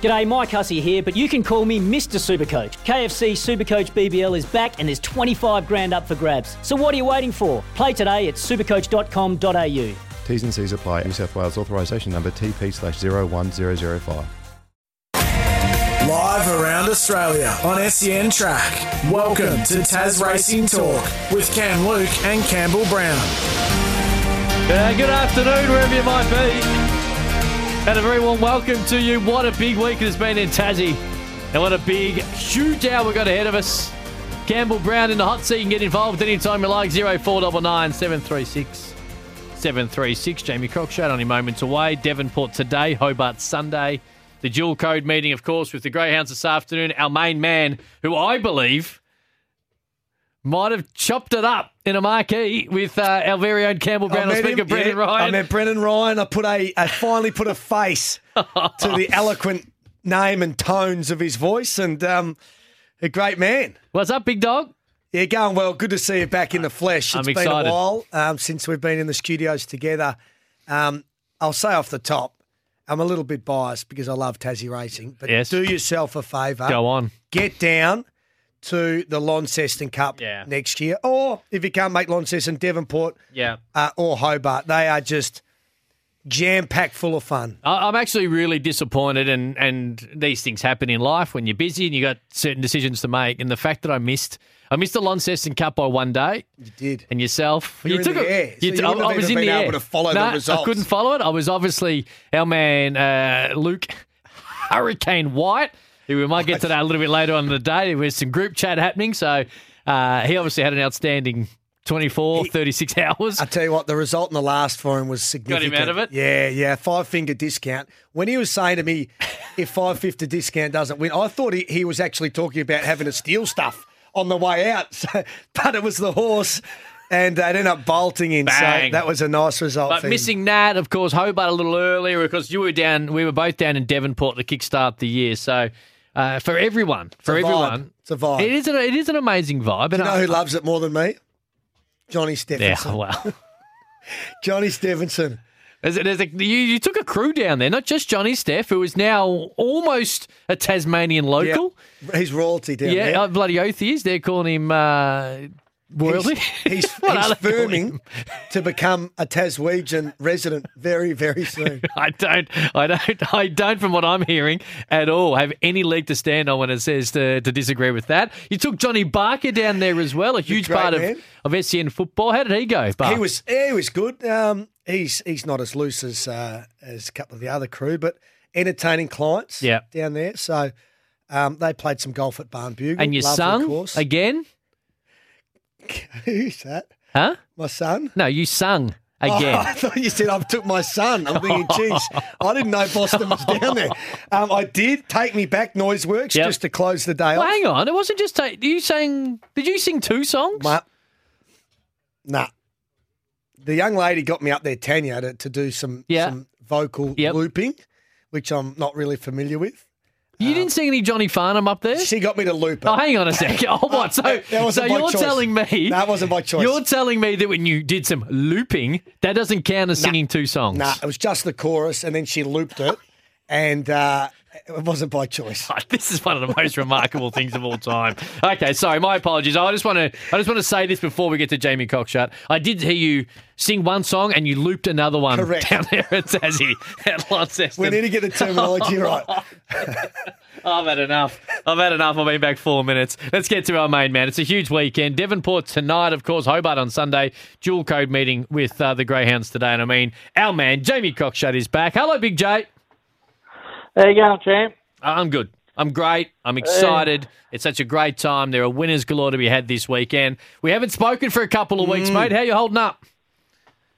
G'day, Mike Hussey here, but you can call me Mr. Supercoach. KFC Supercoach BBL is back and there's 25 grand up for grabs. So what are you waiting for? Play today at supercoach.com.au. T's and C's apply. New South Wales authorisation number TP slash 01005. Live around Australia on SEN Track. Welcome to Taz Racing Talk with Cam Luke and Campbell Brown. Uh, good afternoon, wherever you might be. And a very warm welcome to you. What a big week it has been in Tassie. And what a big, huge hour we've got ahead of us. Campbell Brown in the hot seat. You can get involved anytime you like. 0499 736 736. Jamie Cockshutt only moments away. Devonport today, Hobart Sunday. The dual code meeting, of course, with the Greyhounds this afternoon. Our main man, who I believe might have chopped it up in a marquee with uh, our very own Campbell Brown. I, I speak Brennan yeah, Ryan. I met Brennan Ryan. I put a, I finally put a face to the eloquent name and tones of his voice, and um, a great man. What's up, big dog? Yeah, going well. Good to see you back in the flesh. I'm excited. been a while um, since we've been in the studios together. Um, I'll say off the top, I'm a little bit biased because I love Tassie racing, but Yes. do yourself a favour. Go on. Get down to the Launceston Cup Yeah. next year, or if you can't make Launceston, Devonport Yeah. uh, or Hobart. They are just jam packed full of fun. I- I'm actually really disappointed, and, and these things happen in life when you're busy and you got certain decisions to make. And the fact that I missed, I missed the Launceston Cup by one day, You did. and yourself, You were in the air, so t- wouldn't I, have was in the air. able to follow the No, I couldn't follow it. I was obviously our man uh, Luke Hurricane White, we might get to that a little bit later on in the day. There was some group chat happening, so uh, he obviously had an outstanding 24, 36 hours. I tell you what, the result in the last for him was significant. Got him out of it? Yeah, yeah. Five finger discount. When he was saying to me, if five fifty discount doesn't win, I thought he, he was actually talking about having to steal stuff on the way out. So, but it was the horse, and it ended up bolting in. Bang. So that was a nice result. But missing Nat, of course, Hobart a little earlier because you were down. We were both down in Devonport to kickstart the year. So uh, for everyone, for vibe. everyone, It's a vibe. It is an it is an amazing vibe. Do you and know I- who loves it more than me? Johnny Yeah, Stephenson. well, Johnny Stephenson. there's a, there's a, you, you took a crew down there, not just Johnny Steph, who is now almost a Tasmanian local. Yeah, he's royalty down Yeah, there. uh, bloody oath he is. They're calling him uh, royalty. He's, he's, he's firming to become a Taswegian resident very, very soon. I don't, I don't, I don't, from what I'm hearing at all, have any leg to stand on when it says to, to disagree with that. You took Johnny Barker down there as well, a huge part of, man. of SEN football. How did he go? Barker? He was he was good. Um, he's he's not as loose as uh, as a couple of the other crew, but entertaining clients Yeah. down there. So um, they played some golf at Barnbougle. and you Lovely sung course. again, Who's that? huh? My son. No, you sung Oh, again. I thought you said I took my son. I'm thinking, geez, I didn't know Boston was down there. Um, I did take me back Noiseworks Yep. just to close the day well, off. hang on, it wasn't just. Ta- you sang? Did you sing two songs? Ma- nah. The young lady got me up there, Tanya, to, to do some, Yeah. some vocal Yep. looping, which I'm not really familiar with. You didn't sing any Johnny Farnham up there. She got me to loop it. Oh, hang on a second. Oh, what? So, That so you're choice. telling me That wasn't my choice. You're telling me that when you did some looping, that doesn't count as singing two songs. Nah, it was just the chorus, and then she looped it, and uh, it wasn't by choice. This is one of the most remarkable things of all time. Okay, sorry, my apologies. I just want to, I just want to say this before we get to Jamie Cockshutt. I did hear you sing one song and you looped another one Correct. down there at Tassie at Launceston. We need to get the terminology right. I've had enough. I've had enough. I've been back four minutes. Let's get to our main man. It's a huge weekend. Devonport tonight, of course. Hobart on Sunday. Dual code meeting with uh, the Greyhounds today. And I mean, our man Jamie Cockshutt is back. Hello, Big J. How you going, champ? I'm good. I'm great. I'm excited. It's such a great time. There are winners galore to be had this weekend. We haven't spoken for a couple of mm. weeks, mate. How you holding up?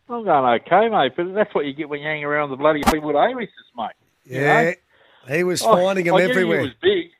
I'm going okay, mate, but that's what you get when you hang around the bloody people with A-lists, mate. You Yeah. know? He was Oh, finding him I knew everywhere. He was big.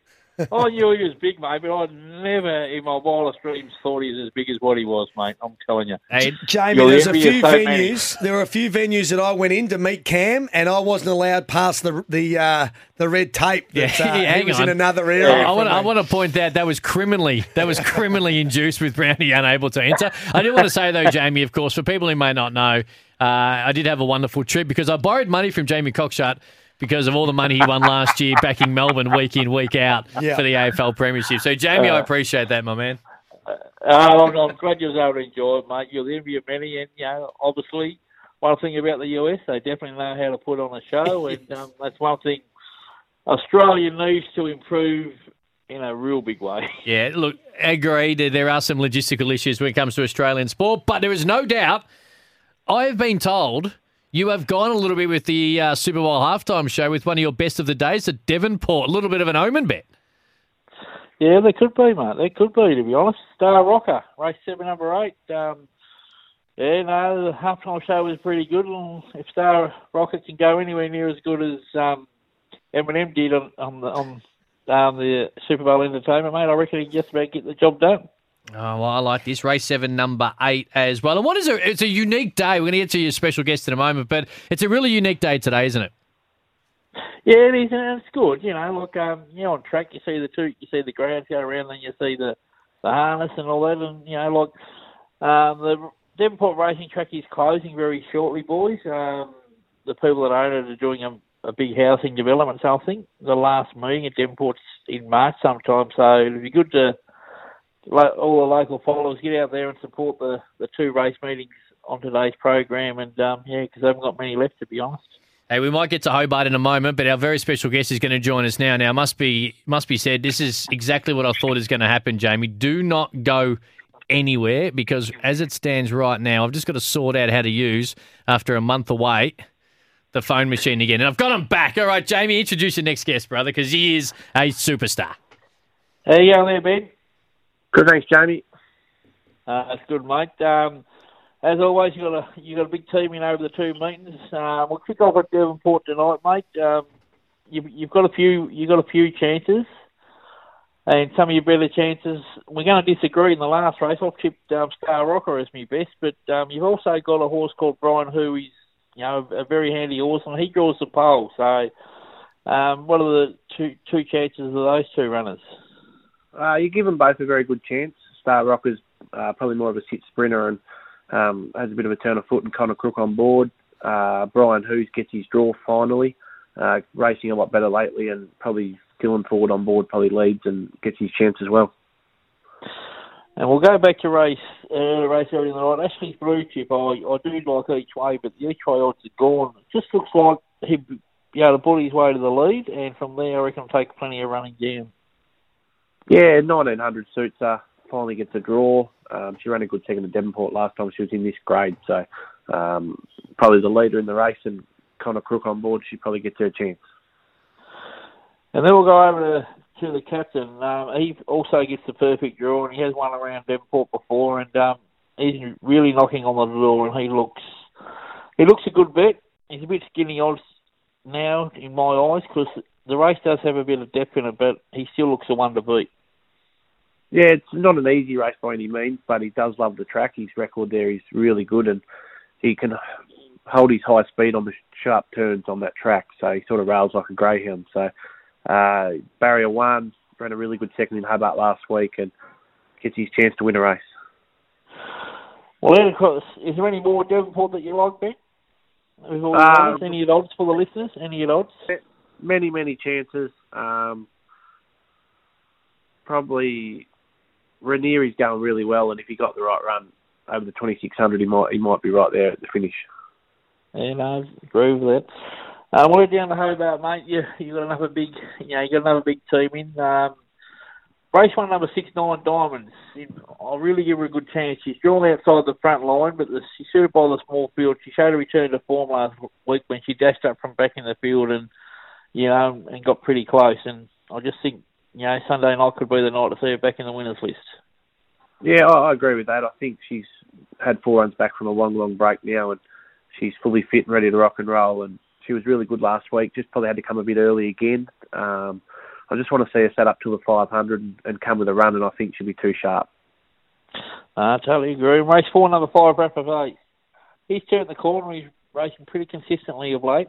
I knew he was big, mate, but I never in my wildest dreams thought he was as big as what he was, mate. I'm telling you. Hey, Jamie, there's a few us so many. venues. There were a few venues that I went in to meet Cam, and I wasn't allowed past the the uh, the red tape. That, Yeah, uh, he hang was on. in another area. I want, I want to point out that was criminally that was criminally induced with Brownie unable to enter. I did want to say though, Jamie, of course, for people who may not know, uh, I did have a wonderful trip because I borrowed money from Jamie Cockshutt because of all the money he won last year backing Melbourne week in week out Yeah. for the AFL Premiership. So Jamie, I appreciate that, my man. Uh, I'm, I'm glad you was able to enjoy it, mate. You'll of many, and you know, obviously, one thing about the US, they definitely know how to put on a show, and um, that's one thing Australia needs to improve in a real big way. Yeah, look, agreed. There are some logistical issues when it comes to Australian sport, but there is no doubt. I have been told you have gone a little bit with the uh, Super Bowl halftime show with one of your best of the days at Devonport. A little bit of an omen bet. Yeah, they could be, mate. They could be, to be honest. Star Rocker, race seven, number eight. Um, yeah, no, the halftime show was pretty good. If Star Rocker can go anywhere near as good as um, Eminem did on, on the on um, the Super Bowl entertainment, mate, I reckon he just about get the job done. Oh, well, I like this race seven, number eight as well. And what is it? It's a unique day. We're going to get to your special guest in a moment, but it's a really unique day today, isn't it? Yeah, it is, and it's good. You know, look, um, you know, on track you see the two, you see the grounds go around, then you see the the harness and all that, and you know, like um, the Devonport racing track is closing very shortly, boys. Um, the people that own it are doing a, a big housing development, so I think the last meeting at Devonport's in March sometime. So it'd be good to all the local followers get out there and support the the two race meetings on today's program, and um, yeah, because they haven't got many left, to be honest. Hey, we might get to Hobart in a moment, but our very special guest is going to join us now. Now, must be must be said, this is exactly what I thought is going to happen, Jamie. Do not go anywhere because, as it stands right now, I've just got to sort out how to use after a month away the phone machine again, and I've got him back. All right, Jamie, introduce your next guest, brother, because he is a superstar. How you going there, Ben? Good, thanks, Jamie. Uh, that's good, mate. Um, as always, you got a you got a big team in over the two meetings. Um, we'll kick off at Devonport tonight, mate. Um, you've, you've got a few you've got a few chances, and some of your better chances. We're going to disagree in the last race. I've tipped um, Star Rocker as my best, but um, you've also got a horse called Brian, who is you know a very handy horse, and he draws the pole. So, um, what are the two two chances of those two runners? Uh, you give them both a very good chance. Star Rocker's uh, probably more of a sit sprinter and um, has a bit of a turn of foot and Conor Crook on board. Uh, Brian Hoos gets his draw finally, uh, racing a lot better lately and probably Dylan Ford on board probably leads and gets his chance as well. And we'll go back to race uh, race early in the night. Ashley's blue chip, I, I do like each way, but the each way odds are gone. It just looks like he'd be able to his way to the lead, and from there I reckon take plenty of running down. Yeah, 1900 suits her. Finally gets a draw. Um, she ran a good second at Devonport last time she was in this grade, so um, probably the leader in the race and Conor Crook on board. She probably gets her chance. And then we'll go over to, to the captain. Um, he also gets the perfect draw, and he has won around Devonport before, and um, he's really knocking on the door, and he looks he looks a good bet. He's a bit skinny odds now in my eyes because the race does have a bit of depth in it, but he still looks a one to beat. Yeah, it's not an easy race by any means, but he does love the track. His record there is really good, and he can hold his high speed on the sharp turns on that track. So he sort of rails like a greyhound. So uh, barrier one ran a really good second in Hobart last week, and gets his chance to win a race. Well, then, of course, is there any more Devonport that you like, Ben? With all the odds? Any odds for the listeners? Any odds? Many, many chances. Um, probably Ranieri's going really well, and if he got the right run over the 2600, he might he might be right there at the finish. Yeah, no, I agree with that. Uh, we're down to Hobart, mate. You you got another big, you know, you got another big team in. Um, race one, number six, nine diamonds. I'll really give her a good chance. She's drawn outside the front line, but the, she's suited by the small field. She showed a return to form last week when she dashed up from back in the field and you know and got pretty close. And I just think you know Sunday night could be the night to see her back in the winners list. Yeah, I, agree with that. I think she's had four runs back from a long, long break now, and she's fully fit and ready to rock and roll. And she was really good last week. Just probably had to come a bit early again. Um, I just want to see her set up to the 500 and, and come with a run, and I think she'll be too sharp. I totally agree. Race four, number five, Rapid Eight. He's turned the corner. He's racing pretty consistently of late.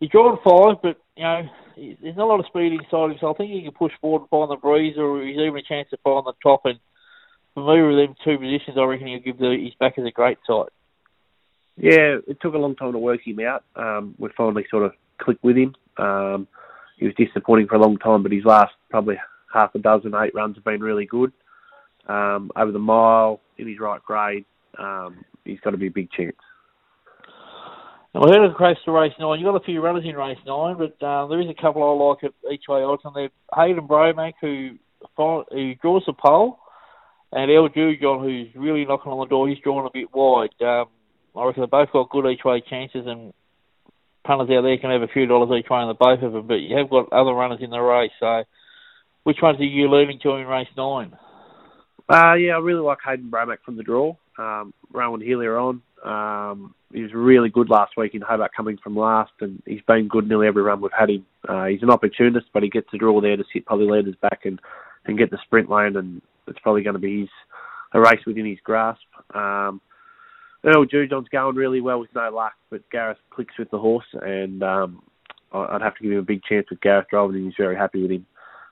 He's drawn five, but you know there's not a lot of speed inside him, so I think he can push forward and find the breeze, or he's even a chance to find the top. And for me, with them two positions, I reckon he'll give the, his back as a great sight. Yeah, it took a long time to work him out. Um, we finally sort of clicked with him. Um, he was disappointing for a long time, but his last probably half a dozen, eight runs have been really good. Um, over the mile, in his right grade, um, he's got to be a big chance. Now, we heard of crash to race nine. You've got a few runners in race nine, but uh, there is a couple I like at each way odds, and they're Hayden Bromack, who who draws the pole, and El Jujon, who's really knocking on the door. He's drawn a bit wide. Um, I reckon they both got good each way chances, and punters out there can have a few dollars each way on the both of them. But you have got other runners in the race, so which ones are you leaning to in race nine? Uh, yeah, I really like Hayden Bromack from the draw. Um, Rohan Hillier on. Um, he was really good last week in Hobart coming from last, and he's been good nearly every run we've had him. Uh, he's an opportunist, but he gets the draw there to sit probably leaders back and, and get the sprint lane, and it's probably going to be his a race within his grasp. Um, Jujon's going really well with no luck, but Gareth clicks with the horse, and um, I'd have to give him a big chance with Gareth driving, and he's very happy with him.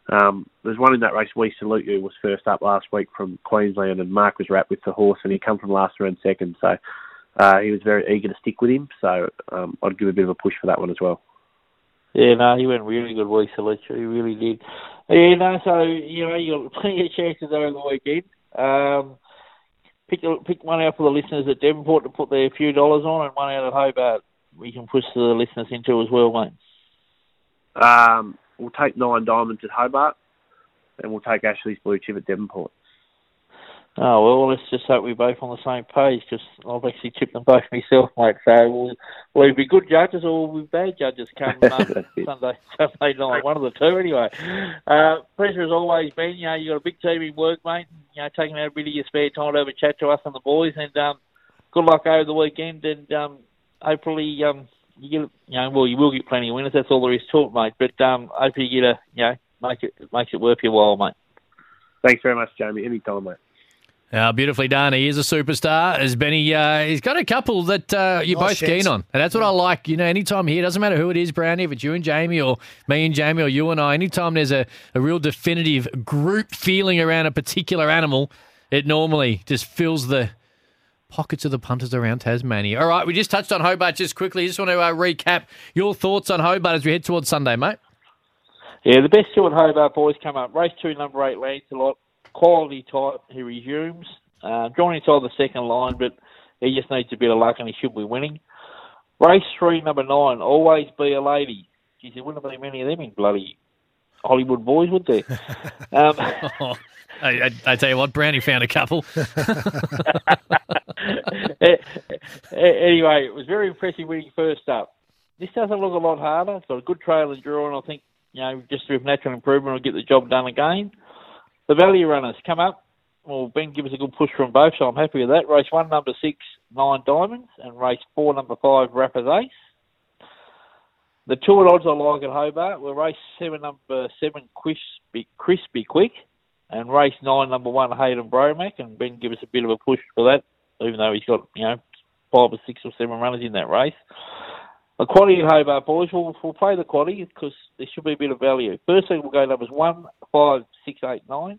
Um, there's one in that race, We Salute You, was first up last week from Queensland, and Mark was wrapped with the horse, and he come from last round second, so uh, he was very eager to stick with him, so um, I'd give a bit of a push for that one as well. Yeah, no, he went really good We Salute You, he really did. Yeah, no, so, you know, you got plenty of chances over the weekend. Um, pick pick one out for the listeners at Devonport to put their few dollars on, and one out at Hobart we can push the listeners into as well, mate. Um, we'll take nine diamonds at Hobart, and we'll take Ashley's blue chip at Devonport. Oh well, let's just hope we're both on the same page because I've actually tipped them both myself, mate. So we'll, we'll be good judges or we'll be bad judges come um, Sunday Sunday night, one of the two anyway. Uh, pleasure as always, Ben. You know you got a big team in work, mate. You know taking out a bit of your spare time to have a chat to us and the boys, and um, good luck over the weekend, and um, hopefully um, you get you know well you will get plenty of winners. That's all there is to it, mate. But um, hopefully you get a you know make it makes it worth your while, mate. Thanks very much, Jamie. Anytime, mate. Uh, beautifully done. He is a superstar. As Benny, uh, he's got a couple that uh, you're nice both chance. keen on, and that's what I like. You know, anytime here, doesn't matter who it is, Brownie, if it's you and Jamie, or me and Jamie, or you and I. Anytime there's a, a real definitive group feeling around a particular animal, it normally just fills the pockets of the punters around Tasmania. All right, we just touched on Hobart just quickly. Just want to uh, recap your thoughts on Hobart as we head towards Sunday, mate. Yeah, the best two at Hobart boys come up. Race two, number eight, Lancelot quality type. He resumes. Uh, drawn inside the second line, but he just needs a bit of luck and he should be winning. Race three, number nine, always be a lady. Geez, there wouldn't have been many of them in bloody Hollywood boys, would there? um, oh, I, I, tell you what, Brownie found a couple. anyway, it was very impressive winning first up. This doesn't look a lot harder. It's got a good trail and draw, and I think, you know, just with natural improvement, will get the job done again. The value runners come up. Well, Ben gives us a good push from both, so I'm happy with that. Race one, number six, Nine Diamonds, and race four, number five, Rapper's Ace. The two odds I like at Hobart were race seven, number seven, Crispy, Crispy Quick, and race nine, number one, Hayden Bromack, and Ben give us a bit of a push for that, even though he's got, you know, five or six or seven runners in that race. The quality at Hobart, boys, we'll, we'll play the quality because there should be a bit of value. Firstly, we'll go numbers one, five, six, eight, nine.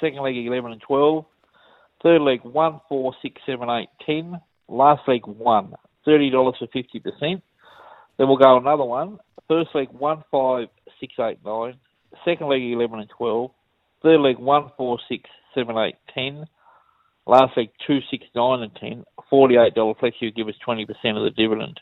Second leg, 11 and 12. Third leg, 1, 4, 6, 7, 8, 10. Last leg, 1. $30 for 50%. Then we'll go another one. First leg, 1, 5, 6, 8, 9. Second leg, 11 and 12. Third leg, 1, 4, 6, 7, 8, 10. Last leg, 2, 6, 9 and 10. $48 flex, you give us 20% of the dividend.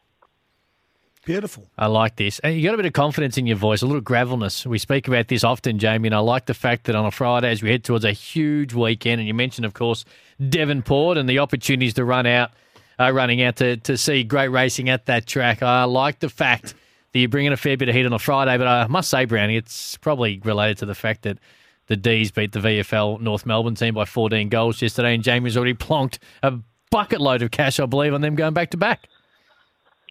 Beautiful. I like this. And you got a bit of confidence in your voice, a little gravelness. We speak about this often, Jamie, and I like the fact that on a Friday, as we head towards a huge weekend, and you mentioned, of course, Devonport and the opportunities to run out, uh, running out to, to see great racing at that track. I like the fact that you're bringing a fair bit of heat on a Friday, but I must say, Brownie, it's probably related to the fact that the D's beat the VFL North Melbourne team by 14 goals yesterday, and Jamie's already plonked a bucket load of cash, I believe, on them going back to back.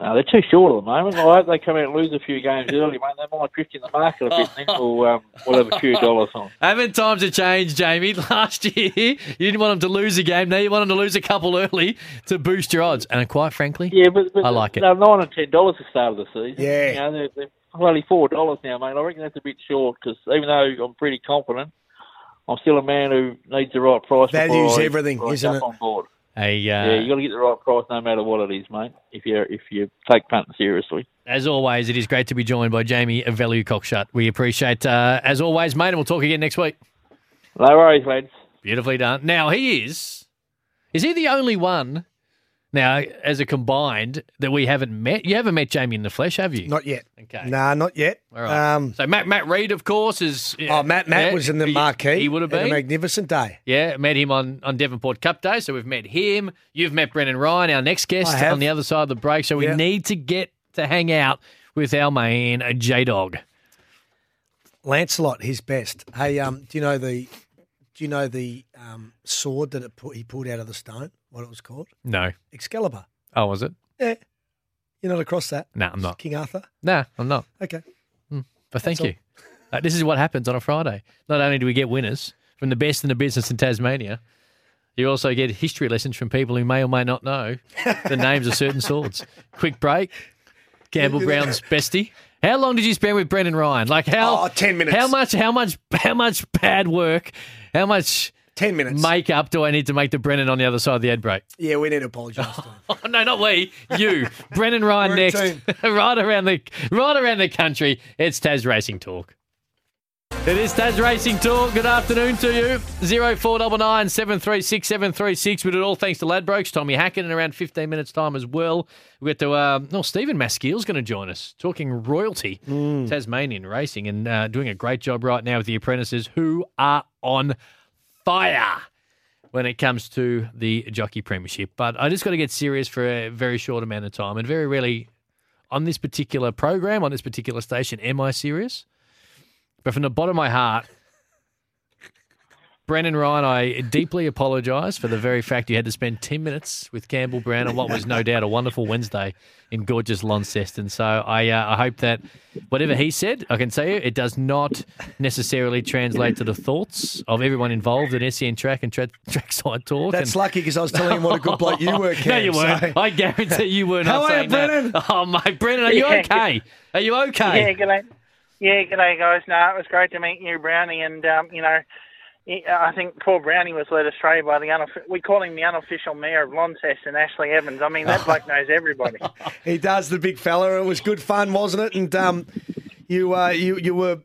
Uh, they're too short at the moment. I hope they come out and lose a few games early, mate. They might drift in the market a bit, and then we'll, um, we'll have a few dollars on. Haven't times have changed, Jamie? Last year, you didn't want them to lose a game. Now you want them to lose a couple early to boost your odds. And quite frankly, Yeah, but, but I like it. They're nine and ten dollars at the start of the season. Yeah. you know, they're, they're only four dollars now, mate. I reckon that's a bit short because even though I'm pretty confident, I'm still a man who needs the right price. Values before I- everything, I isn't jump it? On board. A, uh, yeah, you got to get the right price no matter what it is, mate. If you if you take punting seriously. as always, it is great to be joined by Jamie of Value Cockshutt. We appreciate, uh, as always, mate, and we'll talk again next week. No worries, lads. Beautifully done. Now, he is. Is he the only one now, as a combined, that we haven't met? You haven't met Jamie in the flesh, have you? Not yet. Okay. Nah, not yet. All right. Um, so Matt Matt Reed, of course, is. oh, Matt Matt yeah, was in the marquee. He would have been. a magnificent day. Yeah, met him on, on Devonport Cup Day, so we've met him. You've met Brendan Ryan, our next guest on the other side of the break. So we Yeah. need to get to hang out with our man J Dog. Lancelot, his best. Hey, um, do you know the do you know the um, sword that it put, he pulled out of the stone? What it was called? No. Excalibur. Oh, was it? Yeah. You're not across that? No, I'm not. King Arthur. No, I'm not. Okay. But thank That's you. Uh, this is what happens on a Friday. Not only do we get winners from the best in the business in Tasmania, you also get history lessons from people who may or may not know the names of certain swords. Quick break. Campbell Brown's bestie. How long did you spend with Brennan Ryan? Like how? Oh, 10 minutes. How much? How much? How much bad work? How much Ten minutes. makeup do I need to make the Brennan on the other side of the ad break? Yeah, we need to apologise. Oh, no, not we. You, Brennan Ryan next, right around the right around the country. It's Taz Racing Talk. It is Taz Racing Talk. Good afternoon to you. Zero four double nine seven three six seven three six. We did it all thanks to Ladbrokes. Tommy Hackett in around fifteen minutes time as well. We get to uh, oh Stephen Maskiell's going to join us talking royalty, Tasmanian racing, and uh, doing a great job right now with the apprentices who are on fire when it comes to the jockey premiership. But I just got to get serious for a very short amount of time, and very rarely on this particular program, on this particular station, am I serious. But from the bottom of my heart, Brennan Ryan, I deeply apologise for the very fact you had to spend 10 minutes with Campbell Brown on what was no doubt a wonderful Wednesday in gorgeous Launceston. So I, uh, I hope that whatever he said, I can tell you, it does not necessarily translate to the thoughts of everyone involved in SEN Track and tra- Trackside Talk. That's and, lucky because I was telling him what a good bloke you were, no, you weren't. so- I guarantee you were not How are you, saying that. Brennan? Oh, mate, Brennan, are you Yeah, okay? Are you okay? Yeah, g'day. Yeah, g'day, guys. No, it was great to meet you, Brownie. And, um, you know, he- I think Paul Brownie was led astray by the we call him the unofficial mayor of Launceston, Ashley Evans. I mean, that bloke knows everybody. He does, the big fella. It was good fun, wasn't it? And um, you, uh, you, you were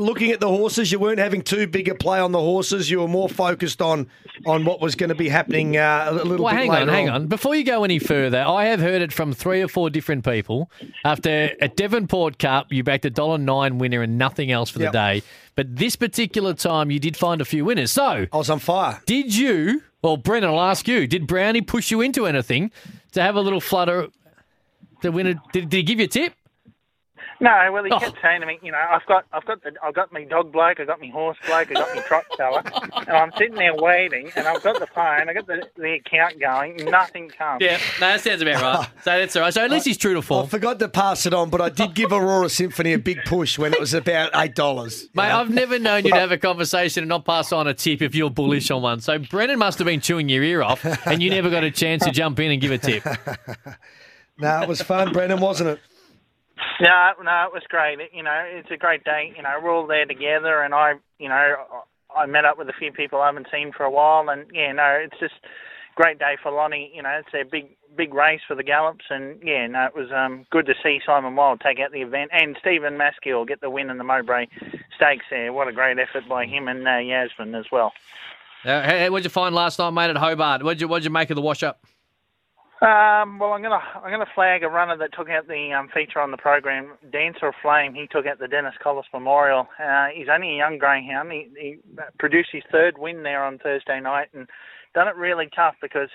looking at the horses. You weren't having too big a play on the horses. You were more focused on on what was going to be happening uh, a little Well, bit hang later on, hang on. Before you go any further, I have heard it from three or four different people. After a Devonport Cup, you backed a dollar nine winner and nothing else for Yep. the day. But this particular time, you did find a few winners. So, I was on fire. did you? Well, Brennan, I'll ask you. Did Brownie push you into anything to have a little flutter to win? A, did, did he give you a tip? No, well, he Oh. kept saying to me, you know, I've got, I've got the, I've got me dog bloke, I've got me horse bloke, I've got me trot fella, and I'm sitting there waiting, and I've got the phone, I've got the, the account going, nothing comes. Yeah, no, that sounds about right. So that's all right. So at least he's true to form. I forgot to pass it on, but I did give Aurora Symphony a big push when it was about eight dollars. Mate, I've never known you to have a conversation and not pass on a tip if you're bullish on one. So Brennan must have been chewing your ear off, and you never got a chance to jump in and give a tip. No, it was fun, Brennan, wasn't it? No, no, it was great. You know, it's a great day. You know, we're all there together, and I, you know, I met up with a few people I haven't seen for a while, and yeah, no, it's just great day for Lonnie. You know, it's a big, big race for the Gallops, and yeah, no, it was um, good to see Simon Wild take out the event, and Stephen Maskiell get the win in the Mowbray Stakes there. What a great effort by him and uh, Yasmin as well. Uh, hey, what'd you find last night, mate, at Hobart? What'd you What'd you make of the wash up? Um, well, I'm gonna I'm gonna flag a runner that took out the um, feature on the program, Dancer of Flame. He took out the Dennis Collis Memorial. Uh, he's only a young greyhound. He, he produced his third win there on Thursday night and done it really tough because,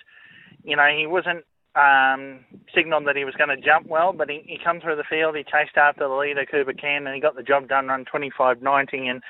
you know, he wasn't um, signalled that he was going to jump well, but he, he come through the field. He chased after the leader, Cooper Can, and he got the job done, run 25.90, and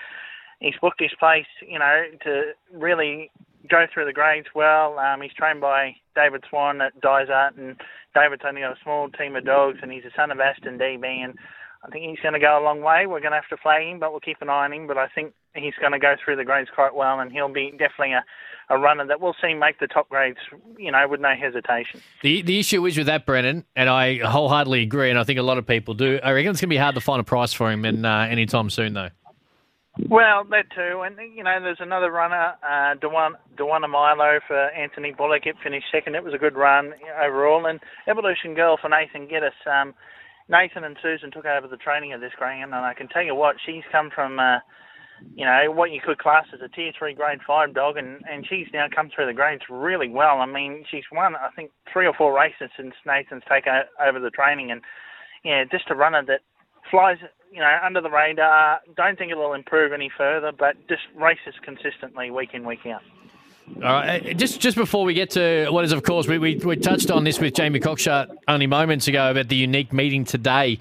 he's booked his place, you know, to really go through the grades well. Um, he's trained by David Swan at Dysart and David's only got a small team of dogs, and he's a son of Aston DB, and I think he's going to go a long way. We're going to have to flag him, but we'll keep an eye on him. But I think he's going to go through the grades quite well, and he'll be definitely a, a runner that we'll see make the top grades, you know, with no hesitation. The the issue is with that, Brennan, and I wholeheartedly agree, and I think a lot of people do. I reckon it's going to be hard to find a price for him in uh, anytime soon, though. Well, that too, and you know, there's another runner, uh, Dewan Dewana Milo for Anthony Bullock. It finished second. It was a good run overall, and Evolution Girl for Nathan Geddes. Um, Nathan and Susan took over the training of this greyhound, and I can tell you what, she's come from, uh, you know, what you could class as a tier three grade five dog, and and she's now come through the grades really well. I mean, she's won I think three or four races since Nathan's taken over the training, and yeah, just a runner that flies, you know, under the radar. Don't think it'll improve any further, but just races consistently week in week out. All right, uh, just just before we get to what is, of course, we, we, we touched on this with Jamie Cockshutt only moments ago about the unique meeting today,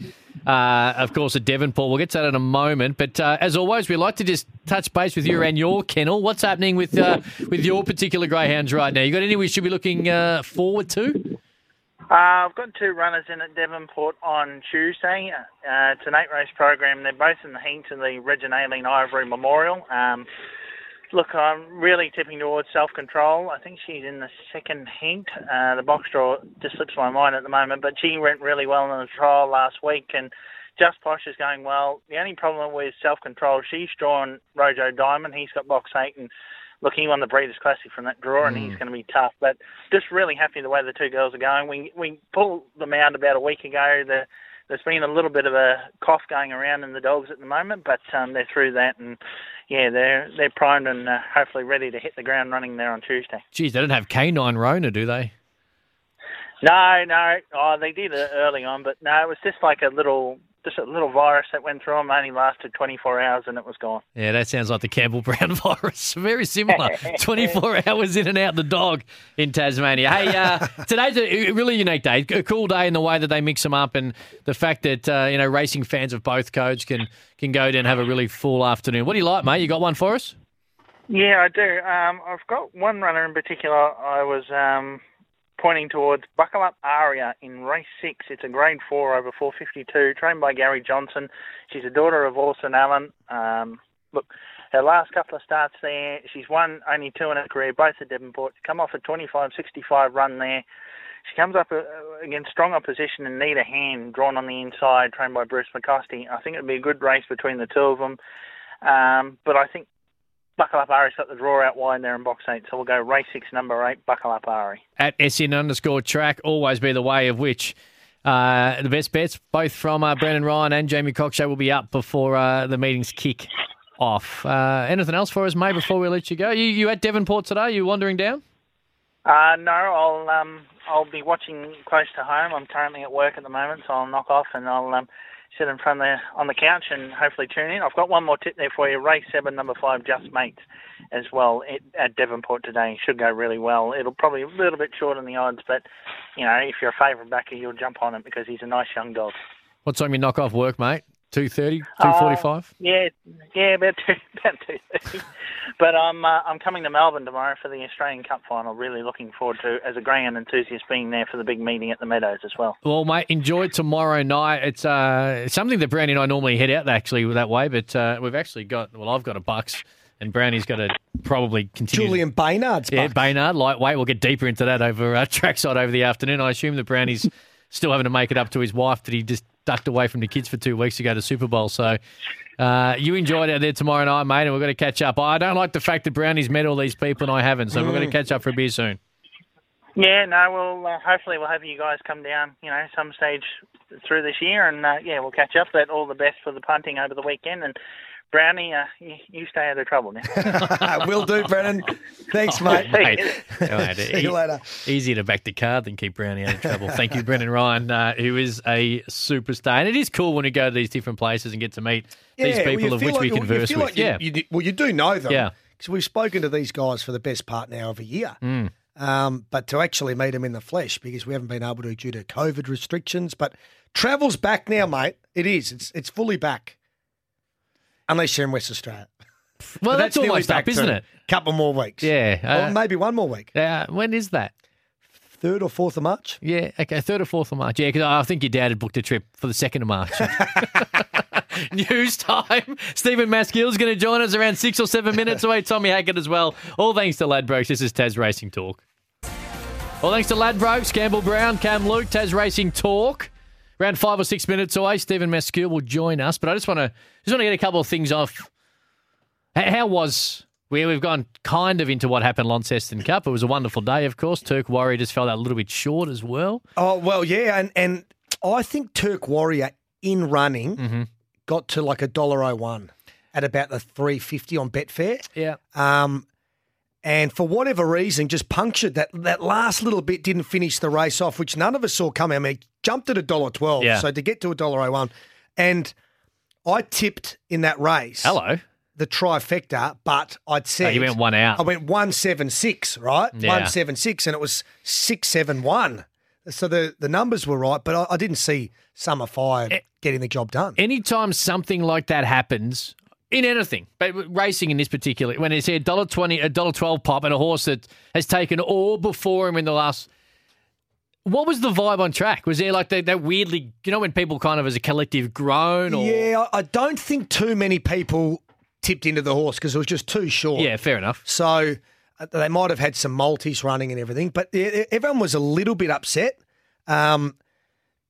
uh, of course, at Devonport. We'll get to that in a moment. But uh, as always, we like to just touch base with you and your kennel. What's happening with uh, with your particular greyhounds right now? You got any we should be looking uh, forward to? Uh, I've got two runners in at Devonport on Tuesday. Uh, it's an eight race program. They're both in the heat of the Reginaline Ivory Memorial. Um, look, I'm really tipping towards self control. I think she's in the second heat. Uh, the box draw just slips my mind at the moment, but she went really well in the trial last week and Just Posh is going well. The only problem with self control, she's drawn Rojo Diamond. He's got box eight and look, he won the Breeders' Classic from that draw, and Mm. he's going to be tough. But just really happy the way the two girls are going. We we pulled them out about a week ago. The, there's been a little bit of a cough going around in the dogs at the moment, but um, they're through that, and yeah, they're they're primed and uh, hopefully ready to hit the ground running there on Tuesday. Geez, they don't have canine Rona, do they? No, no, oh, they did it early on, but no, it was just like a little, just a little virus that went through them. Only lasted 24 hours and it was gone. Yeah, that sounds like the Campbell Brown virus. Very similar. 24 hours in and out the dog in Tasmania. Hey, uh, today's a really unique day. A cool day in the way that they mix them up and the fact that, uh, you know, racing fans of both codes can, can go down and have a really full afternoon. What do you like, mate? You got one for us? Yeah, I do. Um, I've got one runner in particular. I was um, pointing towards Buckle Up Aria in race six. It's a grade four over 452, trained by Gary Johnson. She's a daughter of Orson Allen. Um, look, her last couple of starts there, she's won only two in her career, both at Devonport. Come off a 25-65 run there. She comes up uh, against strong opposition and need a hand drawn on the inside, trained by Bruce McCosty. I think it'd be a good race between the two of them. Um, but I think Buckle Up Ari's got the draw out wide there in box eight, so we'll go race six, number eight, Buckle Up Ari. At SN underscore track, always be the way of which. Uh, the best bets, both from uh, Brennan Ryan and Jamie Cockshutt, will be up before uh, the meetings kick off. Uh, anything else for us, mate, before we let you go? You, you at Devonport today? You wandering down? Uh, no, I'll um, I'll be watching close to home. I'm currently at work at the moment, so I'll knock off and I'll um, sit in front of the on the couch and hopefully tune in. I've got one more tip there for you. Race seven, number five, Just Mates, as well at, at Devonport today. Should go really well. It'll probably a little bit short on the odds, but you know if you're a favourite backer, you'll jump on it because he's a nice young dog. What time you knock off work, mate? 2.30, Uh, 2.45? Yeah, yeah, about two, about two thirty. But I'm uh, I'm coming to Melbourne tomorrow for the Australian Cup final. Really looking forward to as a greyhound enthusiast being there for the big meeting at the Meadows as well. Well, mate, enjoy tomorrow night. It's uh, something that Brownie and I normally head out actually that way, but uh, we've actually got, well, I've got a Bucks and Brownie's got to probably continue. Julian Baynard's Yeah, buck. Baynard, lightweight. We'll get deeper into that over uh, trackside over the afternoon. I assume that Brownie's still having to make it up to his wife that he just ducked away from the kids for two weeks to go to Super Bowl. So uh, you enjoy it out there tomorrow night, mate, and we're going to catch up. I don't like the fact that Brownie's met all these people and I haven't, so we're going to catch up for a beer soon. Yeah, no, we'll uh, hopefully we'll have you guys come down, you know, some stage through this year, and uh, yeah, we'll catch up. But all the best for the punting over the weekend, and Brownie, uh, you, you stay out of trouble now. Will do, Brennan. Thanks, mate. Mate, mate, See you later. Easier to back the card than keep Brownie out of trouble. Thank you, Brennan Ryan, uh, who is a superstar. And it is cool when we go to these different places and get to meet these people you of feel which we like- you converse feel with. like you- yeah. you well, you do know them. Yeah. Because we've spoken to these guys for the best part now of a year. Mm. Um, but to actually meet them in the flesh because we haven't been able to due to COVID restrictions. But travel's back now, mate. It is. It's it's fully back. Unless you're in West Australia. Well, But that's almost up, isn't it? Couple more weeks. Yeah. Or uh, maybe one more week. uh, when is that? third or fourth of March. Yeah, okay, third or fourth of March. Yeah, because I think your dad had booked a trip for the second of March. News time. Stephen Maskiell's going to join us around six or seven minutes away. Tommy Hackett as well. All thanks to Ladbrokes. This is Taz Racing Talk. All thanks to Ladbrokes, Campbell Brown, Cam Luke, Taz Racing Talk. Around five or six minutes away, Stephen Maskiell will join us. But I just want to just want to get a couple of things off. How was we? We've gone kind of into what happened Launceston Cup. It was a wonderful day, of course. Turk Warrior just fell out a little bit short as well. Oh well, yeah, and and I think Turk Warrior in running Mm-hmm. got to like a dollar oh one at about the three fifty on Betfair. Yeah. Um, and for whatever reason, just punctured that that last little bit. Didn't finish the race off, which none of us saw coming. I mean, jumped at a dollar twelve. Yeah. So to get to a dollar oh one, and I tipped in that race. Hello. The trifecta, but I'd said Oh, you went one out. I went one seven six, right? Yeah. One seven six, and it was six seven one. So the the numbers were right, but I, I didn't see Summer Fire Eh. getting the job done. Anytime something like that happens in anything, but racing in this particular, when it's a dollar twenty, a dollar twelve pop, and a horse that has taken all before him in the last. What was the vibe on track? Was there like that, that weirdly, you know, when people kind of as a collective groan or Yeah, I don't think too many people tipped into the horse because it was just too short. yeah, fair enough. So uh, they might have had some multis running and everything, but everyone was a little bit upset. Um,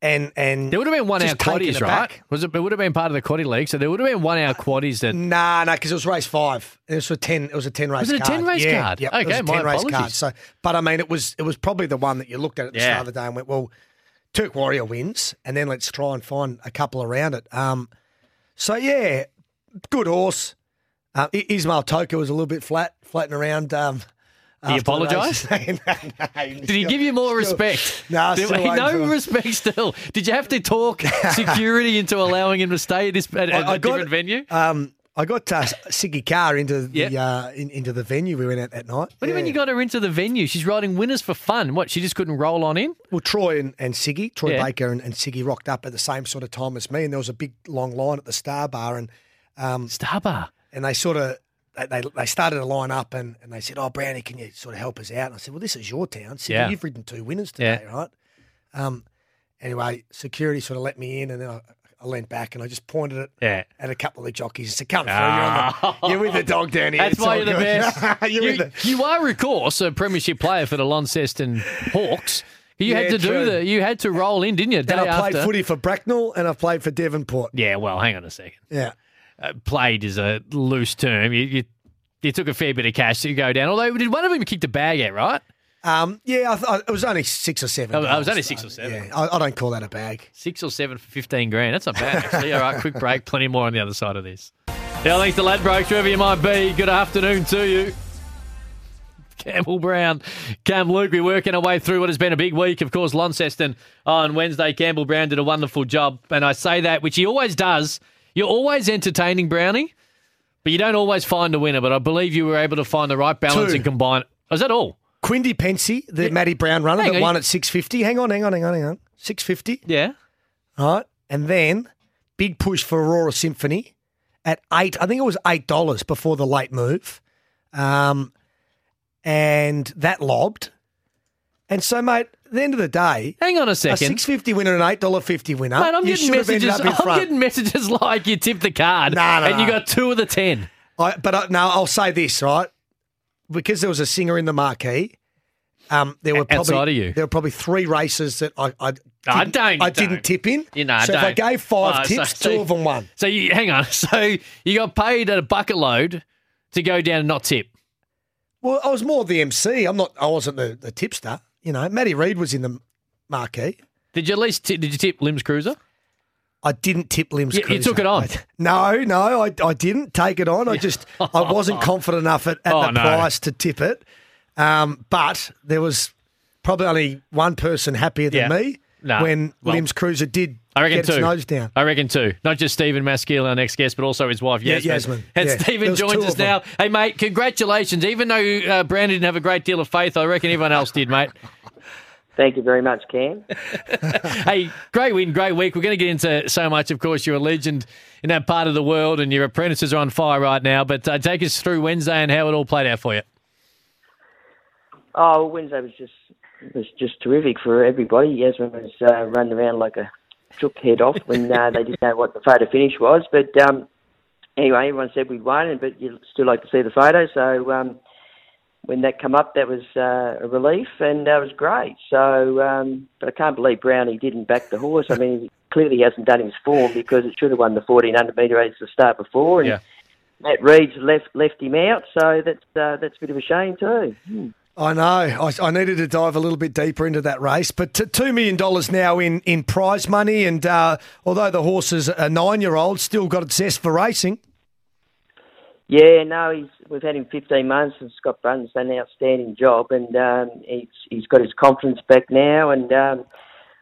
and and There would have been one hour just quaddies, right? aback. Was it? It would have been part of the quaddy league, so there would have been one hour quaddies that. Nah, nah, because it was race five. It was a ten. It was a ten race. Was it a card. 10 race yeah, card? Yeah, it was Okay, a my ten race apologies. card. So, but I mean, it was it was probably the one that you looked at at the Yeah. start of the day and went, well, Turk Warrior wins, and then let's try and find a couple around it. Um, so yeah, good horse. Uh, Ismail Toka was a little bit flat, flatting around. Um, He after the race. apologised? No, no, Did he give you more respect? No, Did- still no respect. Still, did you have to talk security into allowing him to stay at this at, at I- I a got- different venue? Um, I got uh, Siggy Carr into the Yep. uh, in, into the venue we went at that night. What do you mean you got her into the venue? She's riding winners for fun. What? She just couldn't roll on in? Well, Troy and, and Siggy, Troy Yeah. Baker and, and Siggy rocked up at the same sort of time as me, and there was a big long line at the Star Bar, and um, Starbar. and they sort of they, they, started to line up, and, and they said, "Oh, Brownie, can you sort of help us out?" And I said, "Well, this is your town, Siggy. Yeah. You've ridden two winners today, right?" Um, anyway, security sort of let me in, and then I, I leant back and I just pointed it Yeah. at a couple of the jockeys and said, "Come through, you're, on the, you're with the dog down here. That's It's why you're the best. you're you, the, you are, of course, a premiership player for the Launceston Hawks. You Yeah, had to do true. the. You had to roll in, didn't you? Day and I played after. footy for Bracknell, and I played for Devonport. Yeah. Well, hang on a second. Yeah. Uh, played is a loose term. You, you you took a fair bit of cash to go down. Although did one of them kick the bag out? Right. Um, yeah, I th- it was only six or seven. Oh, it was only six or seven. Yeah, I, I don't call that a bag. Six or seven for 15 grand. That's not bad, actually. All right, quick break. Plenty more on the other side of this. Yeah, thanks to Ladbrokes, wherever you might be. Good afternoon to you. Campbell Brown, Cam Luke, we're working our way through what has been a big week. Of course, Launceston on Wednesday. Campbell Brown did a wonderful job. And I say that, which he always does. You're always entertaining, Brownie, but you don't always find a winner. But I believe you were able to find the right balance Two. and combine. Was that all? Quindy Pensy, the Matty Brown runner Hang that on, won you- at six fifty. Hang on, hang on, hang on, hang on. Six fifty. Yeah. All right. and then big push for Aurora Symphony at eight. I think it was eight dollars before the late move, um, and that lobbed. And so, mate, at the end of the day, Hang on a second, a six fifty winner and an eight dollar fifty winner. Mate, I'm getting should have ended messages. I'm getting messages like you tipped the card and you got two of the ten. I, but I, no, I'll say this right because there was a singer in the marquee. Um, there were probably Outside of you. there were probably three races that I I, I didn't- don't- I don't. didn't tip in. You know, so if I don't. gave five Oh, tips, so- two of them won. So you hang on. So you got paid at a bucket load to go down and not tip. Well, I was more the MC. I'm not. I wasn't the, the tipster. You know, Matty Reid was in the marquee. Did you at least tip, did you tip Limbs Cruiser? I didn't tip Limbs. You- you took it on? I- no, no, I, I didn't take it on. I just I wasn't confident enough at, at Oh, the no. price to tip it. Um, but there was probably only one person happier than Yeah. me No. when Well, Limbs Cruiser did I reckon get two. nose down. I reckon two. Not just Stephen Maskiell, our next guest, but also his wife Yeah, Yasmin. Yasmin. And Yeah. Stephen joins us now. Hey mate, congratulations. Even though uh, Brandon didn't have a great deal of faith, I reckon everyone else did, mate. Thank you very much, Cam. hey, great win, great week. We're going to get into so much. Of course, you're a legend in that part of the world, and your apprentices are on fire right now. But uh, take us through Wednesday and how it all played out for you. Oh, Wednesday was just was just terrific for everybody. Yasmin was uh, running around like a shook head off when uh, they didn't know what the photo finish was. But um, anyway, everyone said we'd won, but you'd still like to see the photo. So um, when that come up, that was uh, a relief, and that was great. So, um, but I can't believe Brownie didn't back the horse. I mean, clearly he hasn't done his form because it should have won the 1400 metre race to start before, and Yeah. Matt Reed's left left him out. So that's uh, that's a bit of a shame too. Hmm. I know. I, I needed to dive a little bit deeper into that race, but t- two million dollars now in in prize money, and uh, although the horse is a nine year old, still got a zest for racing. Yeah, no, he's we've had him 15 months, and Scott Brunton's done an outstanding job, and um, he's he's got his confidence back now, and um,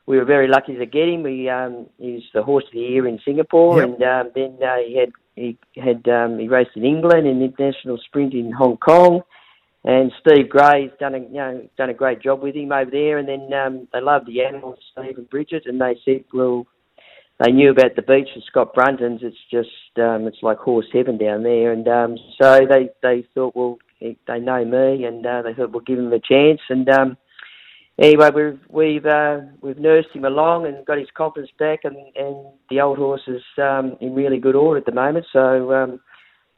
we were very lucky to get him. We um, he was the horse of the year in Singapore, Yep. and um, then uh, he had he had um, he raced in England in international sprint in Hong Kong. And Steve Gray's done a you know done a great job with him over there, and then um, they loved the animals, Steve and Bridget, and they said, well, they knew about the beach at Scott Brunton's. It's just um, it's like horse heaven down there, and um, so they they thought, well, they know me, and uh, they thought we'll give him a chance. And um, anyway, we've we've uh, we've nursed him along and got his confidence back, and, and the old horse is um, in really good order at the moment. So. Um,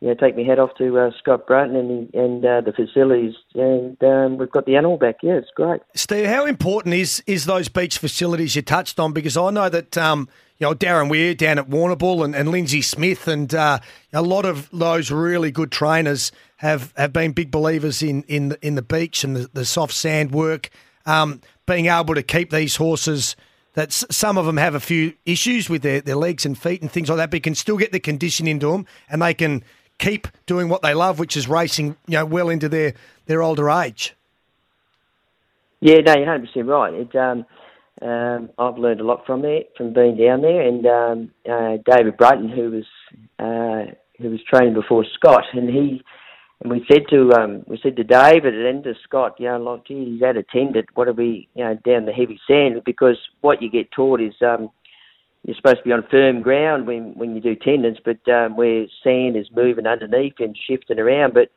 you know, take my hat off to uh, Scott Brunton and and uh, the facilities, and um, we've got the animal back. Yeah, it's great. Steve, how important is is those beach facilities you touched on? Because I know that um, you know Darren Weir down at Warrnambool and, and Lindsay Smith and uh, a lot of those really good trainers have, have been big believers in in the, in the beach and the, the soft sand work. Um, being able to keep these horses. That some of them have a few issues with their, their legs and feet and things like that, but can still get the condition into them, and they can keep doing what they love, which is racing. You know, well into their, their older age. Yeah, no, you're hundred percent right. It, um, um, I've learned a lot from it, from being down there, and um, uh, David Brunton, who was uh, who was training before Scott, and he and we said to um, we said to David and to Scott, you know, like, gee, he's had attended. What are we, you know, down the heavy sand? Because what you get taught is um, you're supposed to be on firm ground when when you do tendons, but um, where sand is moving underneath and shifting around, but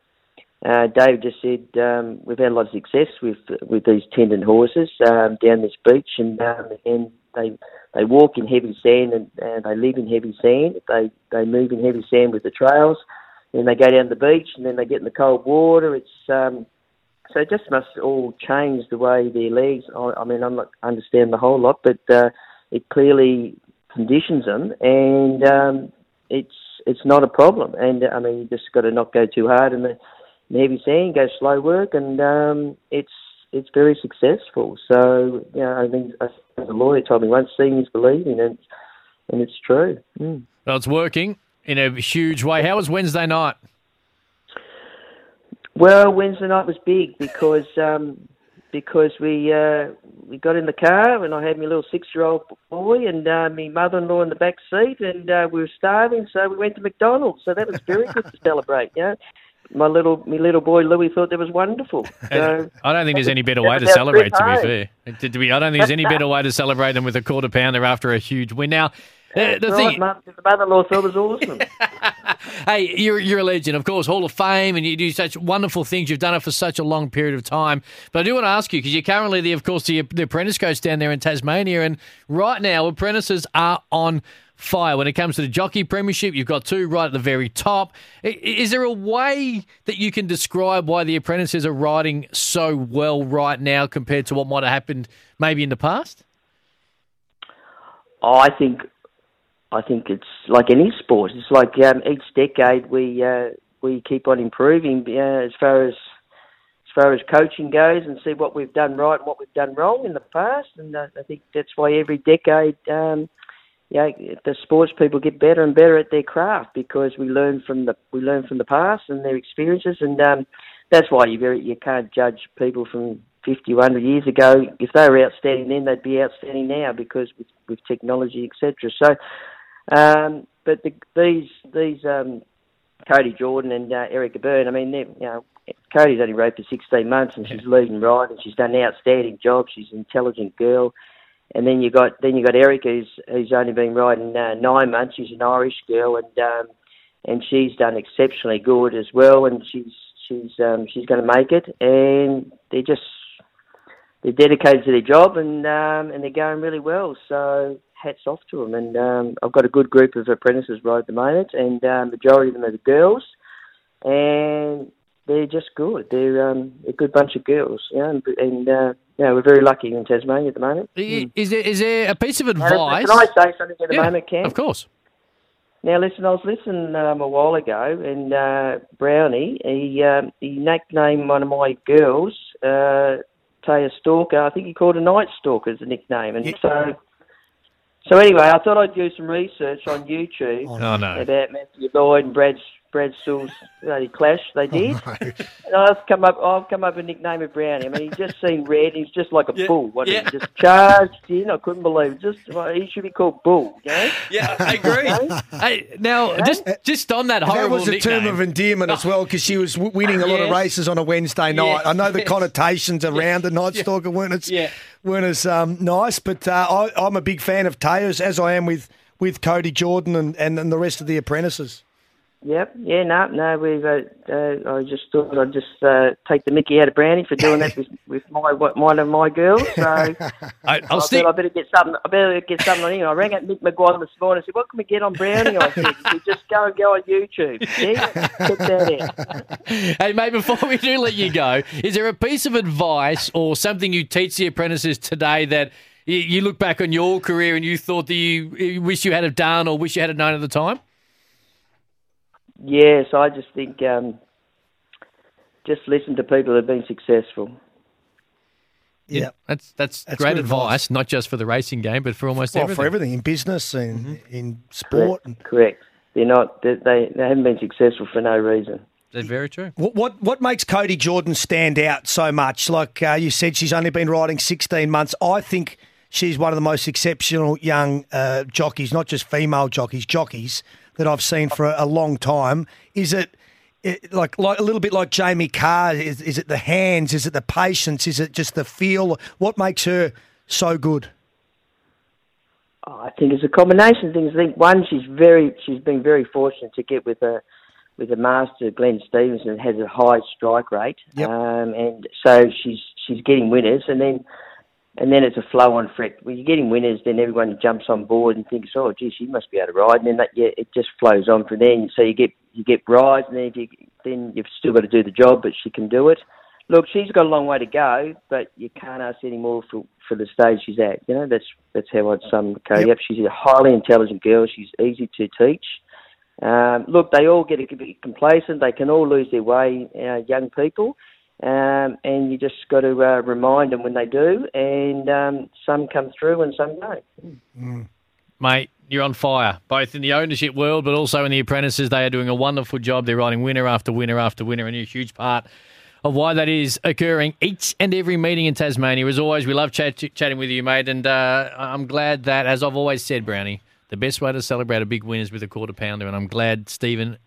uh, Dave just said um, we've had a lot of success with with these tendon horses um, down this beach, and um, and they they walk in heavy sand and, and they live in heavy sand. They they move in heavy sand with the trails, and they go down the beach, and then they get in the cold water. It's um, so it just must all change the way their legs. I, I mean, I'm not understand the whole lot, but uh, it clearly conditions them, and um, it's it's not a problem. And I mean, you just got to not go too hard in the, in the heavy sand, go slow work, and um, it's it's very successful. So you know, I think as a lawyer told me once, seeing is believing, and and it's true. Mm. Well, it's working in a huge way. How was Wednesday night? Well, Wednesday night was big because um, because we uh, we got in the car and I had my little six year old boy and uh, my mother in law in the back seat and uh, we were starving, so we went to McDonald's. So that was very good to celebrate. You know, my little my little boy Louis thought that was wonderful. So I don't think there's any better way to celebrate. To be fair, To- to be- I don't think there's any better way to celebrate than with a quarter pounder after a huge win. Now, uh, the right, thing, Mum, the mother-in-law thought it was awesome. hey, you're you're a legend, of course, Hall of Fame, and you do such wonderful things. You've done it for such a long period of time. But I do want to ask you because you're currently the, of course, the, the apprentice coach down there in Tasmania, and right now apprentices are on fire when it comes to the jockey premiership. You've got two right at the very top. Is there a way that you can describe why the apprentices are riding so well right now compared to what might have happened maybe in the past? Oh, I think I think it's like any sport. It's like um, each decade we uh, we keep on improving uh, as far as as far as coaching goes, and see what we've done right and what we've done wrong in the past. And uh, I think that's why every decade, um, yeah, the sports people get better and better at their craft because we learn from the we learn from the past and their experiences, and um, that's why you very you can't judge people from 50, 100 years ago. If they were outstanding then, they'd be outstanding now because with, with technology, etc. So, um, but the, these these um, Cody Jordan and uh, Erica Byrne, I mean, you know, Cody's only rode for 16 months and she's leading right and she's done an outstanding job. She's an intelligent girl. And then you got then you got Erica, who's, who's only been riding uh, nine months. She's an Irish girl, and um, and she's done exceptionally good as well. And she's she's um, she's going to make it. And they're just they're dedicated to their job and um, and they're going really well. So hats off to them. And um, I've got a good group of apprentices right at the moment, and uh, majority of them are the girls, and they're just good. They're um, a good bunch of girls, know, and, and uh, know, we're very lucky in Tasmania at the moment. I- Is there is there a piece of advice? Can I say something at the Yeah, moment, Cam? Of course. Now, listen, I was listening um, a while ago, and uh, Brownie, he um, he nicknamed one of my girls uh, Taya Stalker. I think he called her Night Stalker as a nickname, and so. So anyway, I thought I'd do some research on YouTube Oh, no. about Matthew Lloyd and Brad Brad Sewell's bloody clash they did. And I've come up I've come up with a nickname of Brownie. I mean, he just seemed red. He's just like a bull. What yeah. he just charged in. I couldn't believe it. Just well, he should be called Bull. You know? Yeah, I agree. hey, now just just on that That horrible was a term of endearment as well because she was w- winning a lot of races on a Wednesday night. Yes, I know the yes. connotations around the Night Stalker weren't as, Yeah. weren't as um, nice, but uh, I, I'm a big fan of Taya's, as I am with, with Cody Jordan and, and, and the rest of the apprentices. Yep. Yeah. No. No. We've. Uh, uh, I just thought I'd just uh, take the Mickey out of Brownie for doing that with, with my one of my girls. So I, I I'll thought stick. I better get something. I better get something on him. I rang up Mick McGuire this morning. I said, "What can we get on Brownie?" I said, said, "Just go and go on YouTube. Yeah, check that out." Hey, mate, before we do let you go, is there a piece of advice or something you teach the apprentices today that you, you look back on your career and you thought that you, you wish you had have done or wish you had have known at the time? Yes, I just think um, just listen to people that have been successful. Yeah. That's that's, That's great advice, advice. not just for the racing game, but for almost Well, everything. for everything in business and Mm-hmm. in sport. And Correct. They're not. They, they they haven't been successful for no reason. That's very true. what, what what makes Cody Jordan stand out so much? Like uh, you said, she's only been riding 16 months. I think she's one of the most exceptional young uh, jockeys, not just female jockeys, jockeys that I've seen for a, a long time. Is it, it like like a little bit like Jamie Kah? Is, is it the hands? Is it the patience? Is it just the feel? What makes her so good? Oh, I think it's a combination of things. I think one, she's very, she's been very fortunate to get with a with a master, Glenn Stevenson, has a high strike rate, Yep. um, and so she's she's getting winners, and then and then it's a flow on effect. When you're getting winners, then everyone jumps on board and thinks, oh, gee, she must be able to ride, and then that yeah, it just flows on from there. And so you get you get rides, and then if you then you've still got to do the job, but she can do it. Look, she's got a long way to go, but you can't ask any more for for the stage she's at. You know, that's that's how I'd sum Cody Yep. up. She's a highly intelligent girl. She's easy to teach. Um, look, they all get a bit complacent. They can all lose their way, uh, young people, um, and you just got to uh, remind them when they do. And um, some come through and some don't. Mate, you're on fire, both in the ownership world, but also in the apprentices. They are doing a wonderful job. They're riding winner after winner after winner, and you're a huge part of why that is occurring each and every meeting in Tasmania. As always, we love chat- chatting with you, mate, and uh, I'm glad that, as I've always said, Brownie, the best way to celebrate a big win is with a quarter pounder, and I'm glad Stephen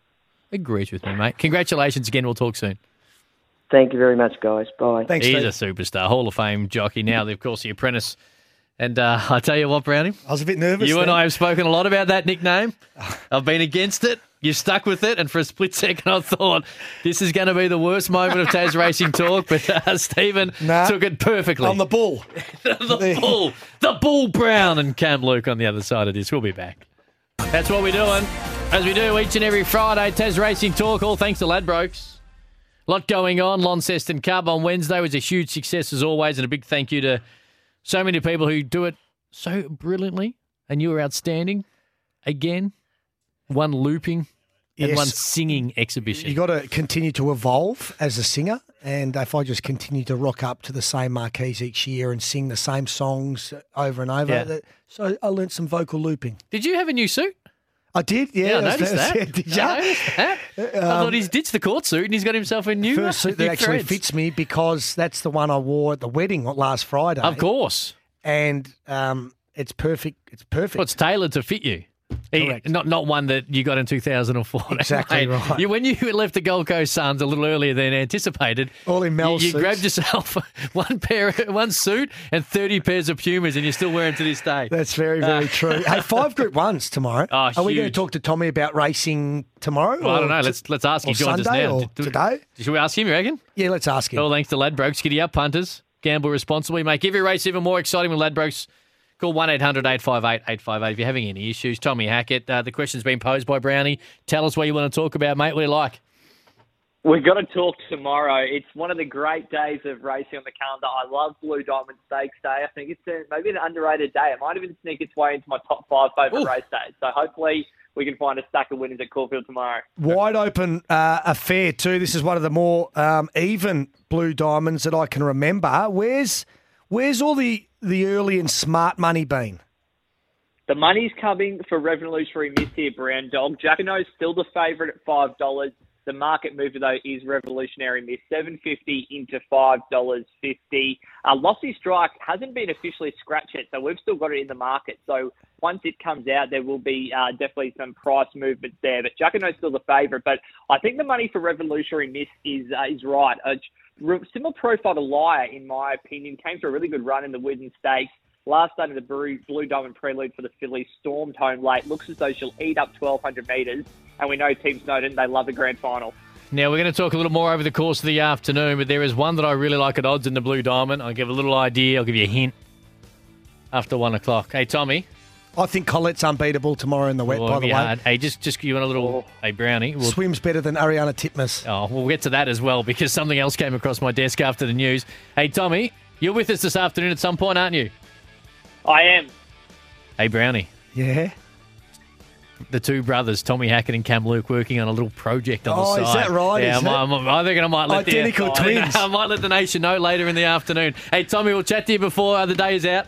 agrees with me, mate. Congratulations again. We'll talk soon. Thank you very much, guys. Bye. Thanks, He's Steve. a superstar, Hall of Fame jockey. Now, of course, the apprentice. And uh, I tell you what, Brownie, I was a bit nervous. you and. I have spoken a lot about that nickname. I've been against it. You stuck with it, and for a split second, I thought this is going to be the worst moment of Taz Racing talk. But uh, Stephen Nah. took it perfectly. I'm the bull. the bull, the bull Brown, and Cam Luke on the other side of this. We'll be back. That's what we're doing, as we do each and every Friday. Taz Racing talk, all thanks to Ladbrokes. Lot going on. Launceston Cup on Wednesday was a huge success as always, and a big thank you to so many people who do it so brilliantly, and you were outstanding. Again, one looping and Yes. one singing exhibition. You got to continue to evolve as a singer, and if I just continue to rock up to the same marquees each year and sing the same songs over and over, Yeah. so I learnt some vocal looping. Did you have a new suit? I did, yeah. Yeah, I noticed that. that's- Did I noticed that. I thought he's ditched the court suit and he's got himself a new First suit that actually threads. fits me because that's the one I wore at the wedding last Friday. Of course. and um, it's perfect. It's perfect. Well, it's tailored to fit you. Correct. Not not one that you got in 2004. Exactly Mate, right. You, when you left the Gold Coast Suns a little earlier than anticipated, All in Mel's you, you grabbed yourself one pair, one suit, and 30 pairs of Pumas, and you're still wearing to this day. That's very, uh, very true. Hey, five Group Ones tomorrow. Oh, Are we going to talk to Tommy about racing tomorrow? Well, I don't know. Let's let's ask him. or He joins Sunday us now. do- today? Should we ask him? You reckon? Yeah, let's ask him. All thanks to Ladbrokes. Giddy up, punters. Gamble responsibly. Make every race even more exciting with Ladbrokes. Call 1 800 858 858 if you're having any issues. Tommy Hackett, uh, the question's been posed by Brownie. Tell us what you want to talk about, mate. What do you like? We've got to talk tomorrow. It's one of the great days of racing on the calendar. I love Blue Diamond Stakes Day. I think it's a, maybe an underrated day. It might even sneak its way into my top five favourite race days. So hopefully we can find a stack of winners at Caulfield tomorrow. Wide open uh, affair too. This is one of the more um, even blue diamonds that I can remember. Where's where's all the the early and smart money been? The money's coming for Revolutionary Miss here, Brown Dog. Jacquinot's still the favourite at five dollars. The market mover though is Revolutionary Miss, seven fifty into five dollars fifty. Uh, Lossy Strike hasn't been officially scratched yet, so we've still got it in the market. So once it comes out, there will be uh, definitely some price movements there. But Jacquinot's still the favourite. But I think the money for Revolutionary Miss is uh, is right. A similar profile to Liar, in my opinion, came through a really good run in the Widden Stakes. Last start of the Blue, Diamond Prelude for the Fillies stormed home late. Looks as though she'll eat up 1,200 metres. And we know Team Snowden, they love the grand final. Now, we're going to talk a little more over the course of the afternoon, but there is one that I really like at odds in the Blue Diamond. I'll give a little idea, I'll give you a hint after one o'clock. Hey, Tommy. I think Colette's unbeatable tomorrow in the wet, Oh, by the way. hard. Hey, just just give it a little. Hey, Brownie. We'll, Swims better than Ariarne Titmus. Oh, we'll get to that as well because something else came across my desk after the news. Hey, Tommy, you're with us this afternoon at some point, aren't you? I am. Hey, Brownie. Yeah. The two brothers, Tommy Hackett and Cam Luke, working on a little project on Oh, the is that right? Yeah, Is I, might, I reckon I might let Identical the, twins. I might let the nation know later in the afternoon. Hey, Tommy, we'll chat to you before uh, the day is out.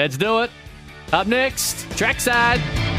Let's do it. Up next, trackside.